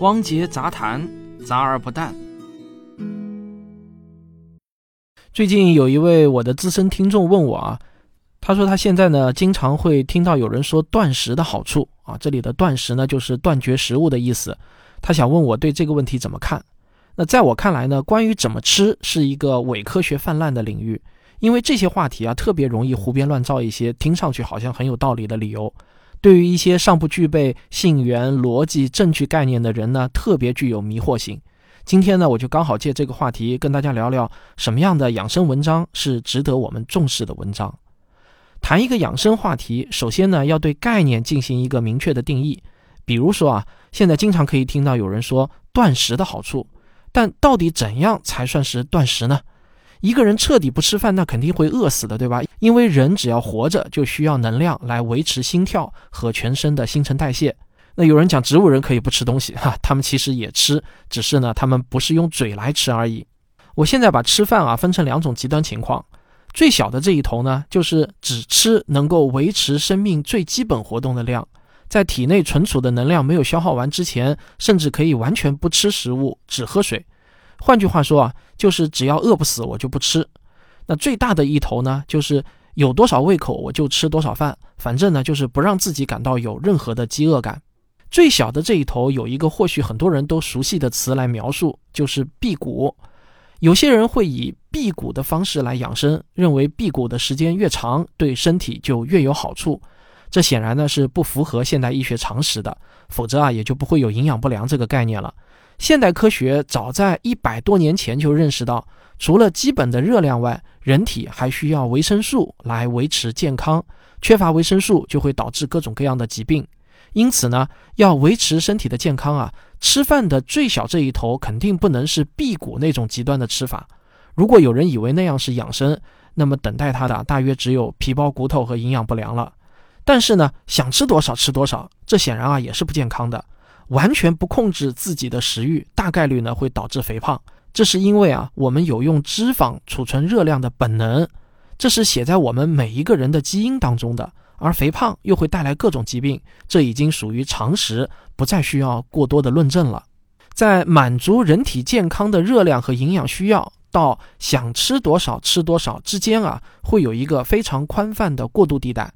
汪杰杂谈，杂而不淡。最近有一位我的资深听众问我啊，他说他现在呢经常会听到有人说断食的好处啊，这里的断食呢就是断绝食物的意思。他想问我对这个问题怎么看？那在我看来呢，关于怎么吃是一个伪科学泛滥的领域，因为这些话题啊特别容易胡编乱造一些听上去好像很有道理的理由。对于一些尚不具备信源、逻辑、证据概念的人呢，特别具有迷惑性。今天呢，我就刚好借这个话题跟大家聊聊什么样的养生文章是值得我们重视的文章。谈一个养生话题，首先呢要对概念进行一个明确的定义。比如说啊，现在经常可以听到有人说断食的好处，但到底怎样才算是断食呢？一个人彻底不吃饭，那肯定会饿死的，对吧？因为人只要活着，就需要能量来维持心跳和全身的新陈代谢。那有人讲植物人可以不吃东西，哈，他们其实也吃，只是呢，他们不是用嘴来吃而已。我现在把吃饭啊分成两种极端情况，最小的这一头呢，就是只吃能够维持生命最基本活动的量，在体内存储的能量没有消耗完之前，甚至可以完全不吃食物，只喝水。换句话说啊，就是只要饿不死，我就不吃。那最大的一头呢，就是有多少胃口我就吃多少饭，反正呢就是不让自己感到有任何的饥饿感。最小的这一头有一个或许很多人都熟悉的词来描述，就是辟谷。有些人会以辟谷的方式来养生，认为辟谷的时间越长，对身体就越有好处。这显然呢是不符合现代医学常识的，否则啊也就不会有营养不良这个概念了。现代科学早在一百多年前就认识到，除了基本的热量外，人体还需要维生素来维持健康。缺乏维生素就会导致各种各样的疾病。因此呢，要维持身体的健康啊，吃饭的最小这一头肯定不能是辟谷那种极端的吃法。如果有人以为那样是养生，那么等待他的大约只有皮包骨头和营养不良了。但是呢，想吃多少吃多少，这显然啊也是不健康的。完全不控制自己的食欲，大概率呢会导致肥胖。这是因为啊，我们有用脂肪储存热量的本能，这是写在我们每一个人的基因当中的。而肥胖又会带来各种疾病，这已经属于常识，不再需要过多的论证了。在满足人体健康的热量和营养需要到想吃多少吃多少之间啊，会有一个非常宽泛的过渡地带。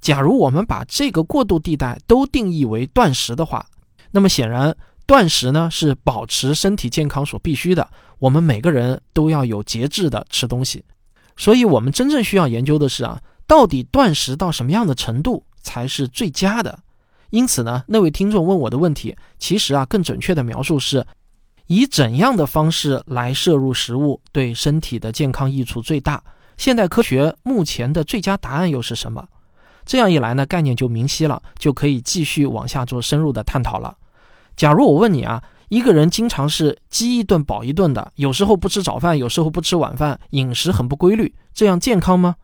假如我们把这个过渡地带都定义为断食的话，那么显然，断食呢是保持身体健康所必须的。我们每个人都要有节制的吃东西，所以我们真正需要研究的是啊，到底断食到什么样的程度才是最佳的？因此呢，那位听众问我的问题，其实啊更准确的描述是，以怎样的方式来摄入食物对身体的健康益处最大？现代科学目前的最佳答案又是什么？这样一来呢，概念就明晰了，就可以继续往下做深入的探讨了。假如我问你啊，一个人经常是饥一顿饱一顿的，有时候不吃早饭，有时候不吃晚饭，饮食很不规律，这样健康吗？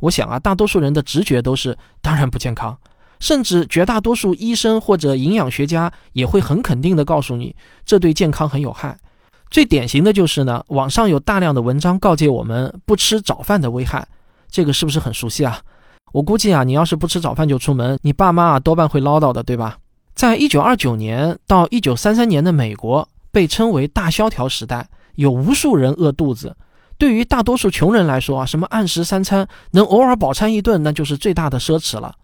我想啊，大多数人的直觉都是当然不健康，甚至绝大多数医生或者营养学家也会很肯定地告诉你，这对健康很有害。最典型的就是呢，网上有大量的文章告诫我们不吃早饭的危害，这个是不是很熟悉啊？我估计啊，你要是不吃早饭就出门，你爸妈啊多半会唠叨的，对吧？在一九二九年到一九三三年的美国，被称为大萧条时代，有无数人饿肚子。对于大多数穷人来说啊，什么按时三餐，能偶尔饱餐一顿，那就是最大的奢侈了。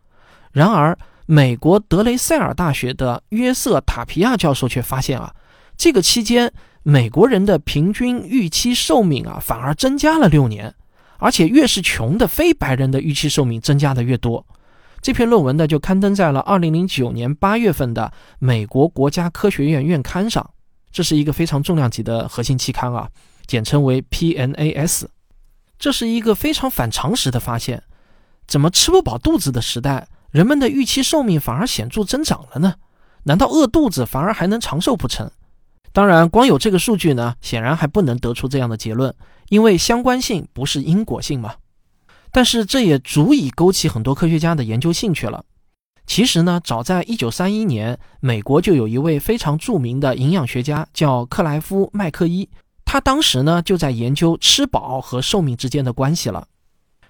然而，美国德雷塞尔大学的约瑟塔皮亚教授却发现啊，这个期间美国人的平均预期寿命啊，反而增加了六年，而且越是穷的非白人的预期寿命增加的越多。这篇论文呢，就刊登在了二零零九年八月份的美国国家科学院院刊上。这是一个非常重量级的核心期刊啊，简称为 PNAS。这是一个非常反常识的发现：怎么吃不饱肚子的时代，人们的预期寿命反而显著增长了呢？难道饿肚子反而还能长寿不成？当然，光有这个数据呢，显然还不能得出这样的结论，因为相关性不是因果性嘛。但是这也足以勾起很多科学家的研究兴趣了。其实呢，早在1931年，美国就有一位非常著名的营养学家叫克莱夫·麦克伊，他当时呢就在研究吃饱和寿命之间的关系了。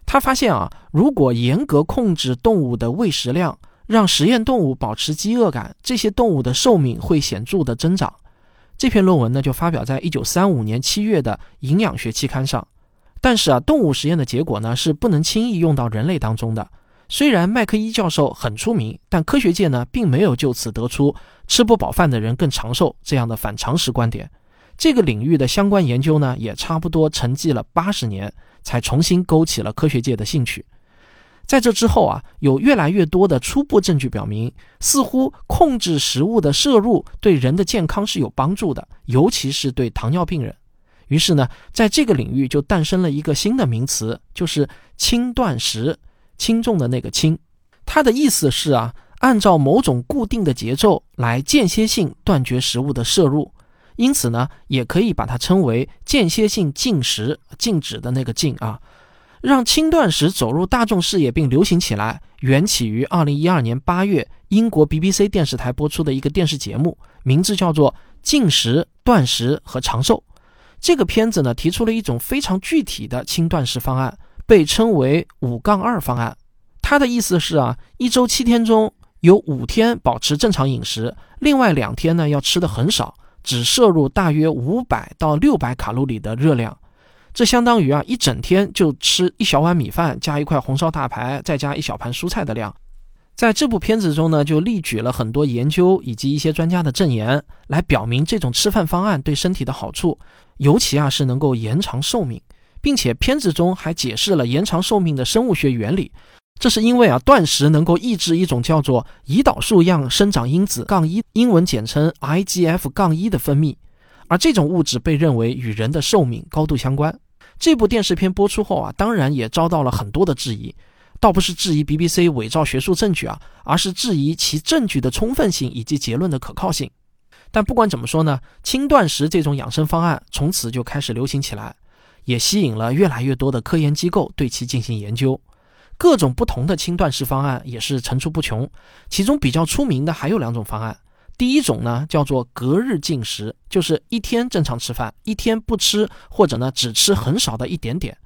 他发现啊，如果严格控制动物的喂食量，让实验动物保持饥饿感，这些动物的寿命会显著的增长。这篇论文呢就发表在一九三五年七月的《营养学期刊》上。但是啊，动物实验的结果呢是不能轻易用到人类当中的。虽然麦克伊教授很出名，但科学界呢并没有就此得出吃不饱饭的人更长寿这样的反常识观点。这个领域的相关研究呢也差不多沉寂了八十年，才重新勾起了科学界的兴趣。在这之后啊，有越来越多的初步证据表明，似乎控制食物的摄入对人的健康是有帮助的，尤其是对糖尿病人。于是呢，在这个领域就诞生了一个新的名词，就是轻断食，轻重的那个轻。它的意思是啊，按照某种固定的节奏来间歇性断绝食物的摄入，因此呢，也可以把它称为间歇性禁食，禁止的那个禁啊。让轻断食走入大众视野并流行起来，缘起于2012年8月英国 BBC 电视台播出的一个电视节目，名字叫做《禁食、断食和长寿》。这个片子呢，提出了一种非常具体的轻断食方案，被称为“五杠二方案”。它的意思是啊，一周七天中有五天保持正常饮食，另外两天呢要吃的很少，只摄入大约五百到六百卡路里的热量。这相当于啊，一整天就吃一小碗米饭加一块红烧大排，再加一小盘蔬菜的量。在这部片子中呢，就例举了很多研究以及一些专家的证言，来表明这种吃饭方案对身体的好处。尤其啊是能够延长寿命，并且片子中还解释了延长寿命的生物学原理。这是因为啊断食能够抑制一种叫做胰岛素样生长因子杠一，英文简称 IGF 杠一的分泌，而这种物质被认为与人的寿命高度相关。这部电视片播出后啊，当然也遭到了很多的质疑，倒不是质疑 BBC 伪造学术证据啊，而是质疑其证据的充分性以及结论的可靠性。但不管怎么说呢，轻断食这种养生方案从此就开始流行起来，也吸引了越来越多的科研机构对其进行研究。各种不同的轻断食方案也是层出不穷，其中比较出名的还有两种方案。第一种呢叫做隔日进食，就是一天正常吃饭，一天不吃，或者呢只吃很少的一点点。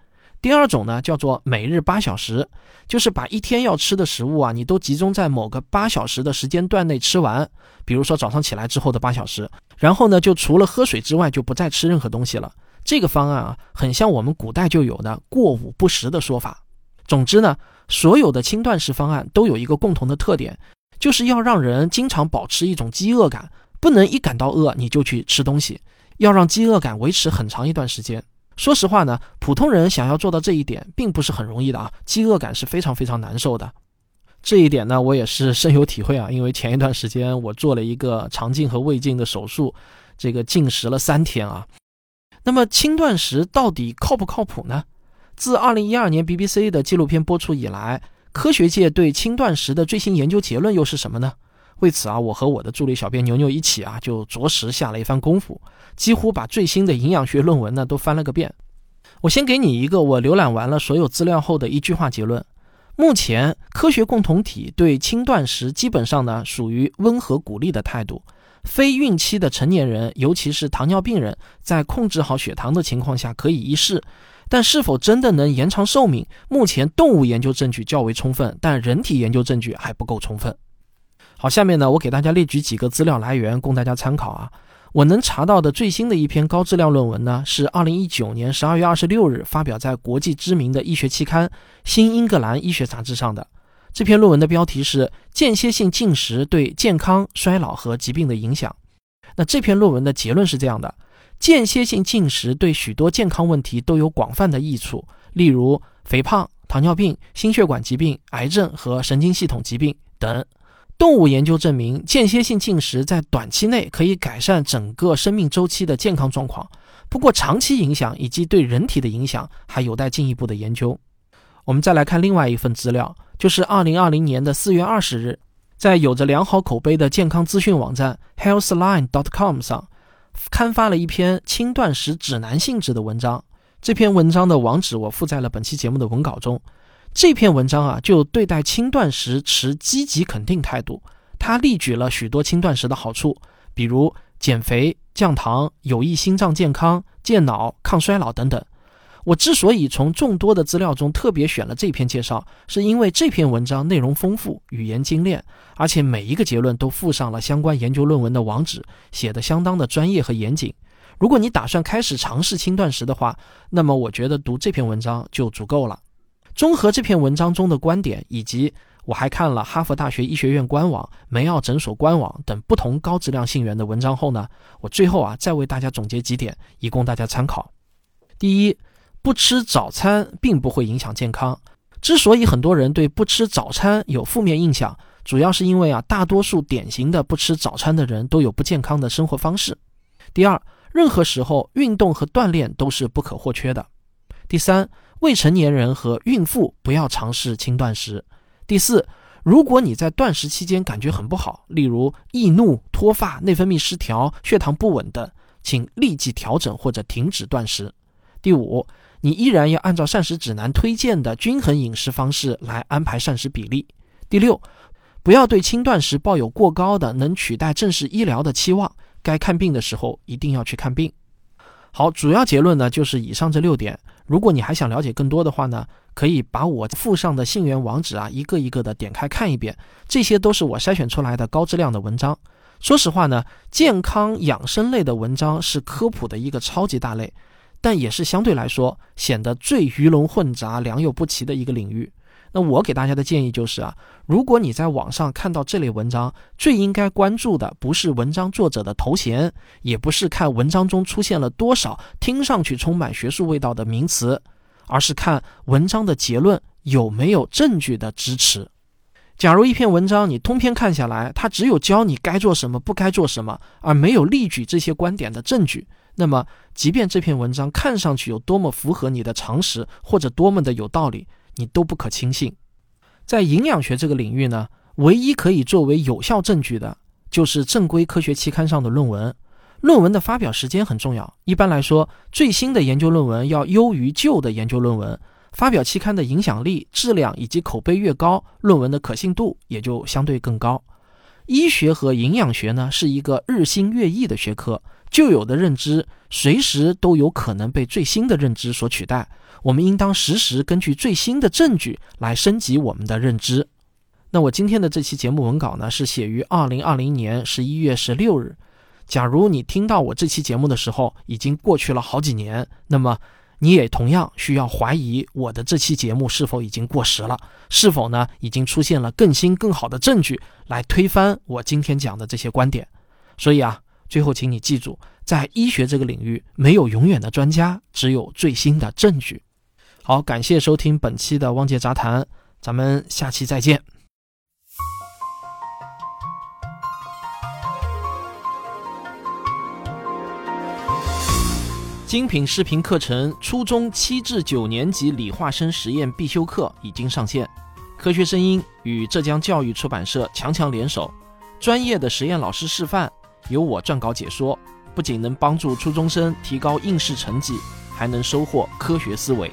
第二种呢，叫做每日八小时，就是把一天要吃的食物啊，你都集中在某个八小时的时间段内吃完。比如说早上起来之后的八小时，然后呢，就除了喝水之外，就不再吃任何东西了。这个方案啊，很像我们古代就有的过午不食的说法。总之呢，所有的轻断食方案都有一个共同的特点，就是要让人经常保持一种饥饿感，不能一感到饿你就去吃东西，要让饥饿感维持很长一段时间。说实话呢，普通人想要做到这一点，并不是很容易的啊。饥饿感是非常非常难受的，这一点呢，我也是深有体会啊。因为前一段时间我做了一个肠镜和胃镜的手术，这个禁食了三天啊。那么轻断食到底靠不靠谱呢？自二零一二年 BBC 的纪录片播出以来，科学界对轻断食的最新研究结论又是什么呢？为此啊，我和我的助理小编牛牛一起啊，就着实下了一番功夫，几乎把最新的营养学论文呢都翻了个遍。我先给你一个我浏览完了所有资料后的一句话结论：目前科学共同体对轻断食基本上呢属于温和鼓励的态度。非孕期的成年人，尤其是糖尿病人，在控制好血糖的情况下可以一试，但是否真的能延长寿命，目前动物研究证据较为充分，但人体研究证据还不够充分。好，下面呢，我给大家列举几个资料来源供大家参考啊。我能查到的最新的一篇高质量论文呢，是二零一九年十二月二十六日发表在国际知名的医学期刊《新英格兰医学杂志》上的。这篇论文的标题是《间歇性进食对健康、衰老和疾病的影响》。那这篇论文的结论是这样的：间歇性进食对许多健康问题都有广泛的益处，例如肥胖、糖尿病、心血管疾病、癌症和神经系统疾病等。动物研究证明，间歇性进食在短期内可以改善整个生命周期的健康状况。不过，长期影响以及对人体的影响还有待进一步的研究。我们再来看另外一份资料，就是2020年的4月20日，在有着良好口碑的健康资讯网站 Healthline.com 上刊发了一篇轻断食指南性质的文章。这篇文章的网址我附在了本期节目的文稿中。这篇文章啊，就对待轻断食持积极肯定态度。他例举了许多轻断食的好处，比如减肥、降糖、有益心脏健康、健脑、抗衰老等等。我之所以从众多的资料中特别选了这篇介绍，是因为这篇文章内容丰富，语言精炼，而且每一个结论都附上了相关研究论文的网址，写的相当的专业和严谨。如果你打算开始尝试轻断食的话，那么我觉得读这篇文章就足够了。综合这篇文章中的观点，以及我还看了哈佛大学医学院官网、梅奥诊所官网等不同高质量信源的文章后呢，我最后啊再为大家总结几点，以供大家参考。第一。不吃早餐并不会影响健康。之所以很多人对不吃早餐有负面印象，主要是因为啊，大多数典型的不吃早餐的人都有不健康的生活方式。第二，任何时候运动和锻炼都是不可或缺的。第三，未成年人和孕妇不要尝试轻断食。第四，如果你在断食期间感觉很不好，例如易怒、脱发、内分泌失调、血糖不稳等，请立即调整或者停止断食。第五。你依然要按照膳食指南推荐的均衡饮食方式来安排膳食比例。第六，不要对轻断食抱有过高的能取代正式医疗的期望。该看病的时候一定要去看病。好，主要结论呢就是以上这六点。如果你还想了解更多的话呢，可以把我附上的信源网址啊一个一个的点开看一遍。这些都是我筛选出来的高质量的文章。说实话呢，健康养生类的文章是科普的一个超级大类。但也是相对来说显得最鱼龙混杂、良莠不齐的一个领域。那我给大家的建议就是啊，如果你在网上看到这类文章，最应该关注的不是文章作者的头衔，也不是看文章中出现了多少听上去充满学术味道的名词，而是看文章的结论有没有证据的支持。假如一篇文章你通篇看下来，它只有教你该做什么、不该做什么，而没有例举这些观点的证据。那么，即便这篇文章看上去有多么符合你的常识，或者多么的有道理，你都不可轻信。在营养学这个领域呢，唯一可以作为有效证据的，就是正规科学期刊上的论文。论文的发表时间很重要。一般来说，最新的研究论文要优于旧的研究论文。发表期刊的影响力、质量以及口碑越高，论文的可信度也就相对更高。医学和营养学呢，是一个日新月异的学科。旧有的认知随时都有可能被最新的认知所取代，我们应当时时根据最新的证据来升级我们的认知。那我今天的这期节目文稿呢，是写于二零二零年十一月十六日。假如你听到我这期节目的时候已经过去了好几年，那么你也同样需要怀疑我的这期节目是否已经过时了，是否呢已经出现了更新更好的证据来推翻我今天讲的这些观点。所以啊。最后，请你记住，在医学这个领域，没有永远的专家，只有最新的证据。好，感谢收听本期的《汪杰杂谈》，咱们下期再见。精品视频课程《初中七至九年级理化生实验必修课》已经上线，科学声音与浙江教育出版社强强联手，专业的实验老师示范。由我撰稿解说，不仅能帮助初中生提高应试成绩，还能收获科学思维。